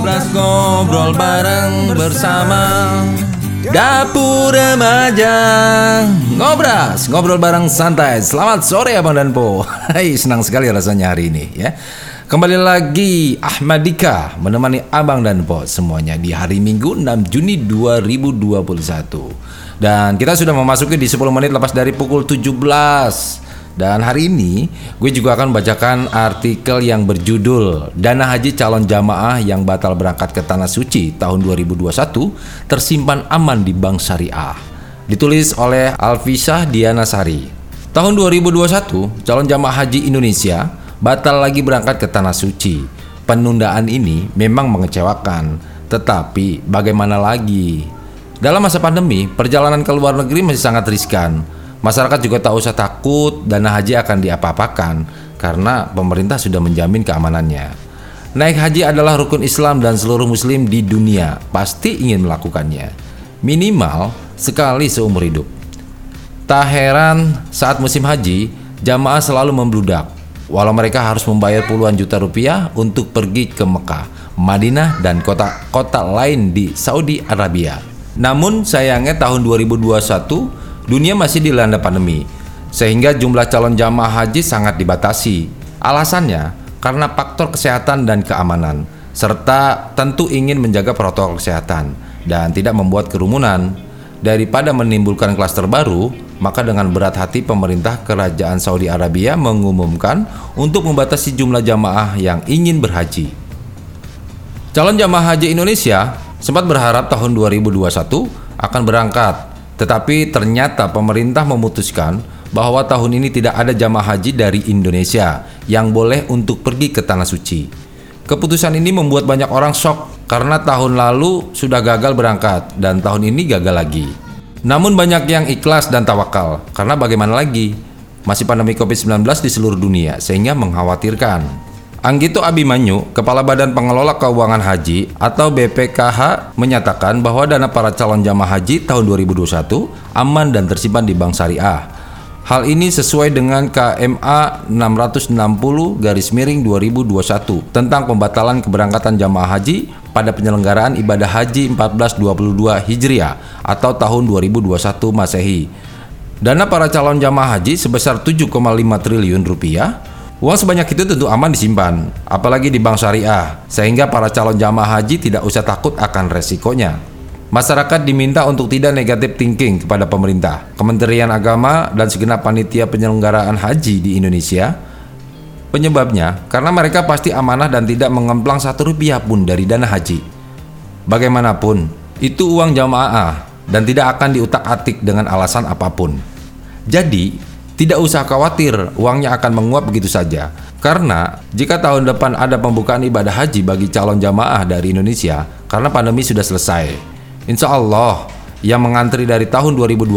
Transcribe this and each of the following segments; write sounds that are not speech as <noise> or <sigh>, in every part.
Ngobras ngobrol bareng bersama Dapur Remaja. Ngobras, ngobrol bareng santai. Selamat sore Abang dan Po. <laughs> Hai, senang sekali rasanya hari ini ya. Kembali lagi Ahmadika menemani Abang dan Po semuanya di hari Minggu 6 Juni 2021 Dan kita sudah memasuki di 10 menit lepas dari pukul 17 dan hari ini gue juga akan bacakan artikel yang berjudul Dana Haji calon jamaah yang batal berangkat ke Tanah Suci tahun 2021 tersimpan aman di Bank Syariah. Ditulis oleh Alfisah Diana Sari. Tahun 2021, calon jamaah haji Indonesia batal lagi berangkat ke Tanah Suci. Penundaan ini memang mengecewakan, tetapi bagaimana lagi? Dalam masa pandemi, perjalanan ke luar negeri masih sangat riskan Masyarakat juga tak usah takut dana haji akan diapa-apakan karena pemerintah sudah menjamin keamanannya. Naik haji adalah rukun Islam dan seluruh muslim di dunia pasti ingin melakukannya. Minimal sekali seumur hidup. Tak heran saat musim haji, jamaah selalu membludak. Walau mereka harus membayar puluhan juta rupiah untuk pergi ke Mekah, Madinah, dan kota-kota lain di Saudi Arabia. Namun sayangnya tahun 2021 dunia masih dilanda pandemi, sehingga jumlah calon jamaah haji sangat dibatasi. Alasannya karena faktor kesehatan dan keamanan, serta tentu ingin menjaga protokol kesehatan dan tidak membuat kerumunan. Daripada menimbulkan klaster baru, maka dengan berat hati pemerintah kerajaan Saudi Arabia mengumumkan untuk membatasi jumlah jamaah yang ingin berhaji. Calon jamaah haji Indonesia sempat berharap tahun 2021 akan berangkat tetapi ternyata pemerintah memutuskan bahwa tahun ini tidak ada jamaah haji dari Indonesia yang boleh untuk pergi ke Tanah Suci. Keputusan ini membuat banyak orang shock karena tahun lalu sudah gagal berangkat dan tahun ini gagal lagi. Namun banyak yang ikhlas dan tawakal karena bagaimana lagi? Masih pandemi COVID-19 di seluruh dunia sehingga mengkhawatirkan. Anggito Abimanyu, Kepala Badan Pengelola Keuangan Haji atau BPKH menyatakan bahwa dana para calon jamaah haji tahun 2021 aman dan tersimpan di Bank Syariah. Hal ini sesuai dengan KMA 660 garis miring 2021 tentang pembatalan keberangkatan jamaah haji pada penyelenggaraan ibadah haji 1422 Hijriah atau tahun 2021 Masehi. Dana para calon jamaah haji sebesar 7,5 triliun rupiah Uang sebanyak itu tentu aman disimpan, apalagi di bank syariah, sehingga para calon jamaah haji tidak usah takut akan resikonya. Masyarakat diminta untuk tidak negatif thinking kepada pemerintah, Kementerian Agama, dan segenap panitia penyelenggaraan haji di Indonesia. Penyebabnya, karena mereka pasti amanah dan tidak mengemplang satu rupiah pun dari dana haji. Bagaimanapun, itu uang jamaah dan tidak akan diutak-atik dengan alasan apa pun. Jadi, tidak usah khawatir, uangnya akan menguap begitu saja. Karena jika tahun depan ada pembukaan ibadah haji bagi calon jamaah dari Indonesia, karena pandemi sudah selesai, insya Allah yang mengantri dari tahun 2020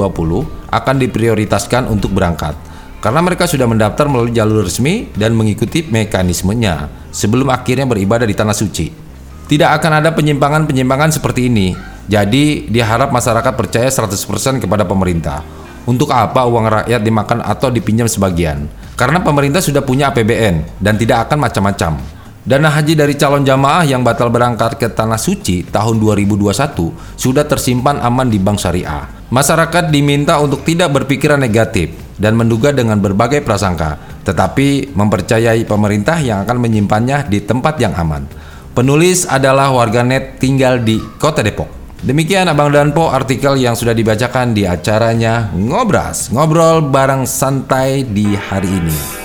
akan diprioritaskan untuk berangkat. Karena mereka sudah mendaftar melalui jalur resmi dan mengikuti mekanismenya sebelum akhirnya beribadah di Tanah Suci. Tidak akan ada penyimpangan-penyimpangan seperti ini. Jadi diharap masyarakat percaya 100% kepada pemerintah untuk apa uang rakyat dimakan atau dipinjam sebagian? Karena pemerintah sudah punya APBN dan tidak akan macam-macam. Dana haji dari calon jamaah yang batal berangkat ke Tanah Suci tahun 2021 sudah tersimpan aman di Bank Syariah. Masyarakat diminta untuk tidak berpikiran negatif dan menduga dengan berbagai prasangka, tetapi mempercayai pemerintah yang akan menyimpannya di tempat yang aman. Penulis adalah warganet tinggal di Kota Depok. Demikian Abang dan Po artikel yang sudah dibacakan di acaranya Ngobras, ngobrol bareng santai di hari ini.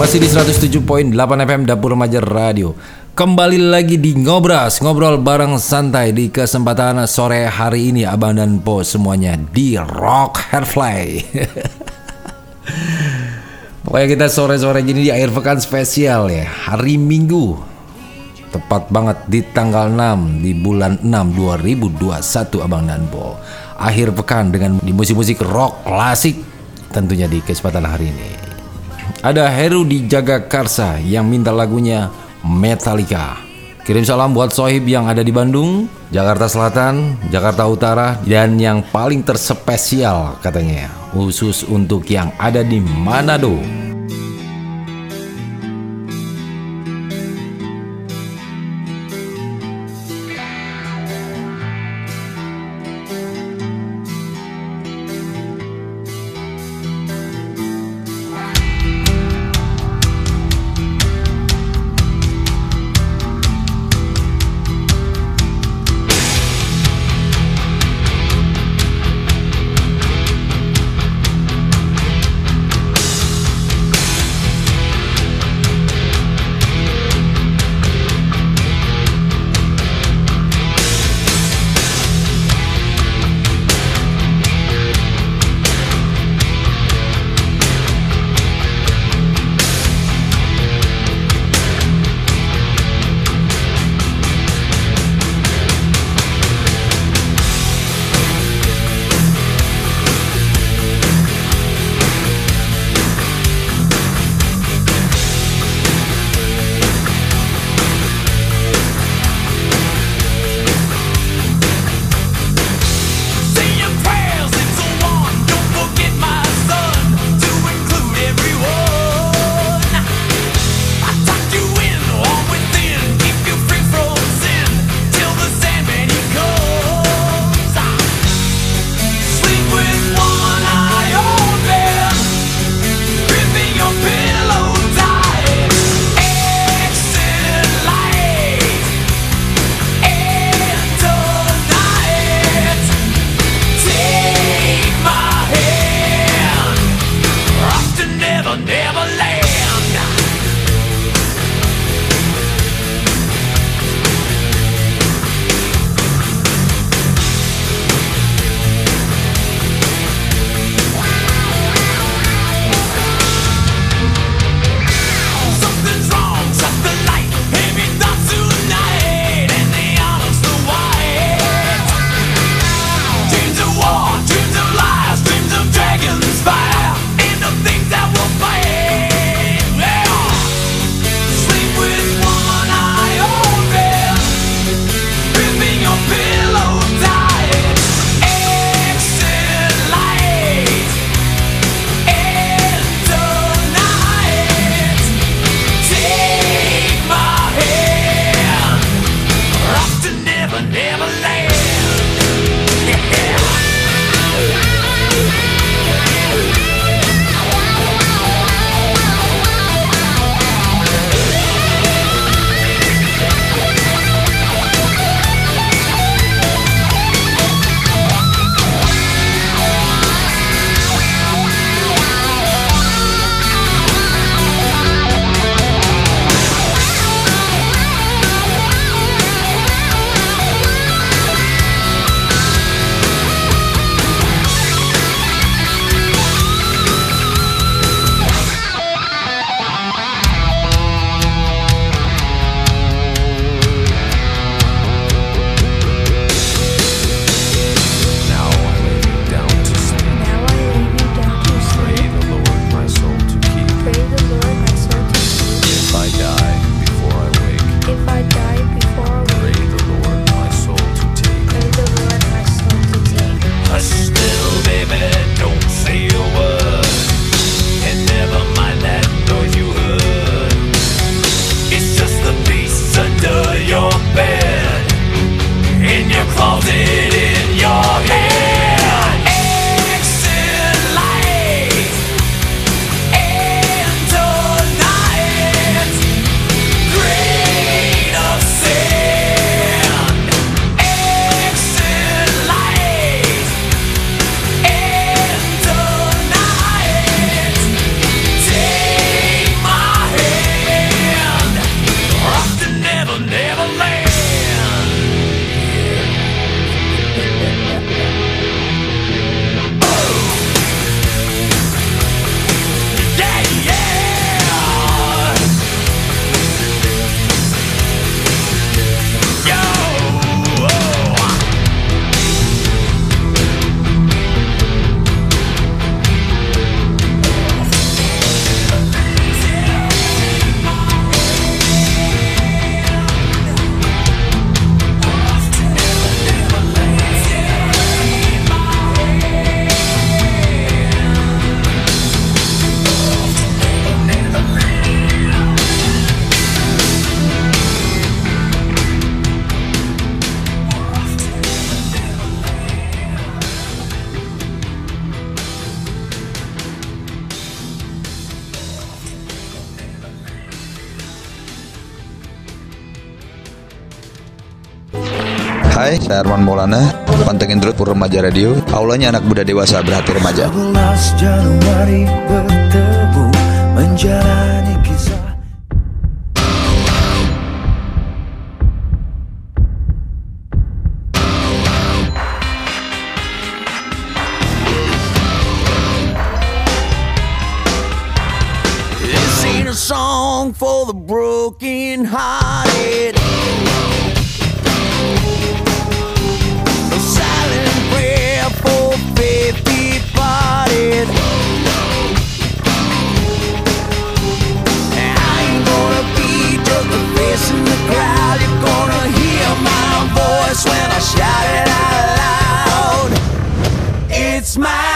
Masih di 107.8 FM Dapur Remaja Radio. Kembali lagi di Ngobras Ngobrol bareng santai di kesempatan sore hari ini Abang dan Po semuanya di Rock Hairfly <laughs> Pokoknya kita sore-sore gini di akhir pekan spesial ya Hari Minggu. Tepat banget di tanggal 6 di bulan 6 2021 Abang dan Po. Akhir pekan dengan di musik-musik rock klasik Tentunya di kesempatan hari ini ada Heru di Jagakarsa yang minta lagunya Metallica. Kirim salam buat Sohib yang ada di Bandung, Jakarta Selatan, Jakarta Utara, dan yang paling terspesial katanya, khusus untuk yang ada di Manado. Hai, saya Arman Maulana. Pantengin terus Pur Remaja Radio. Aulanya anak muda dewasa berhati remaja. Song for the broken hearted shout it out loud. It's my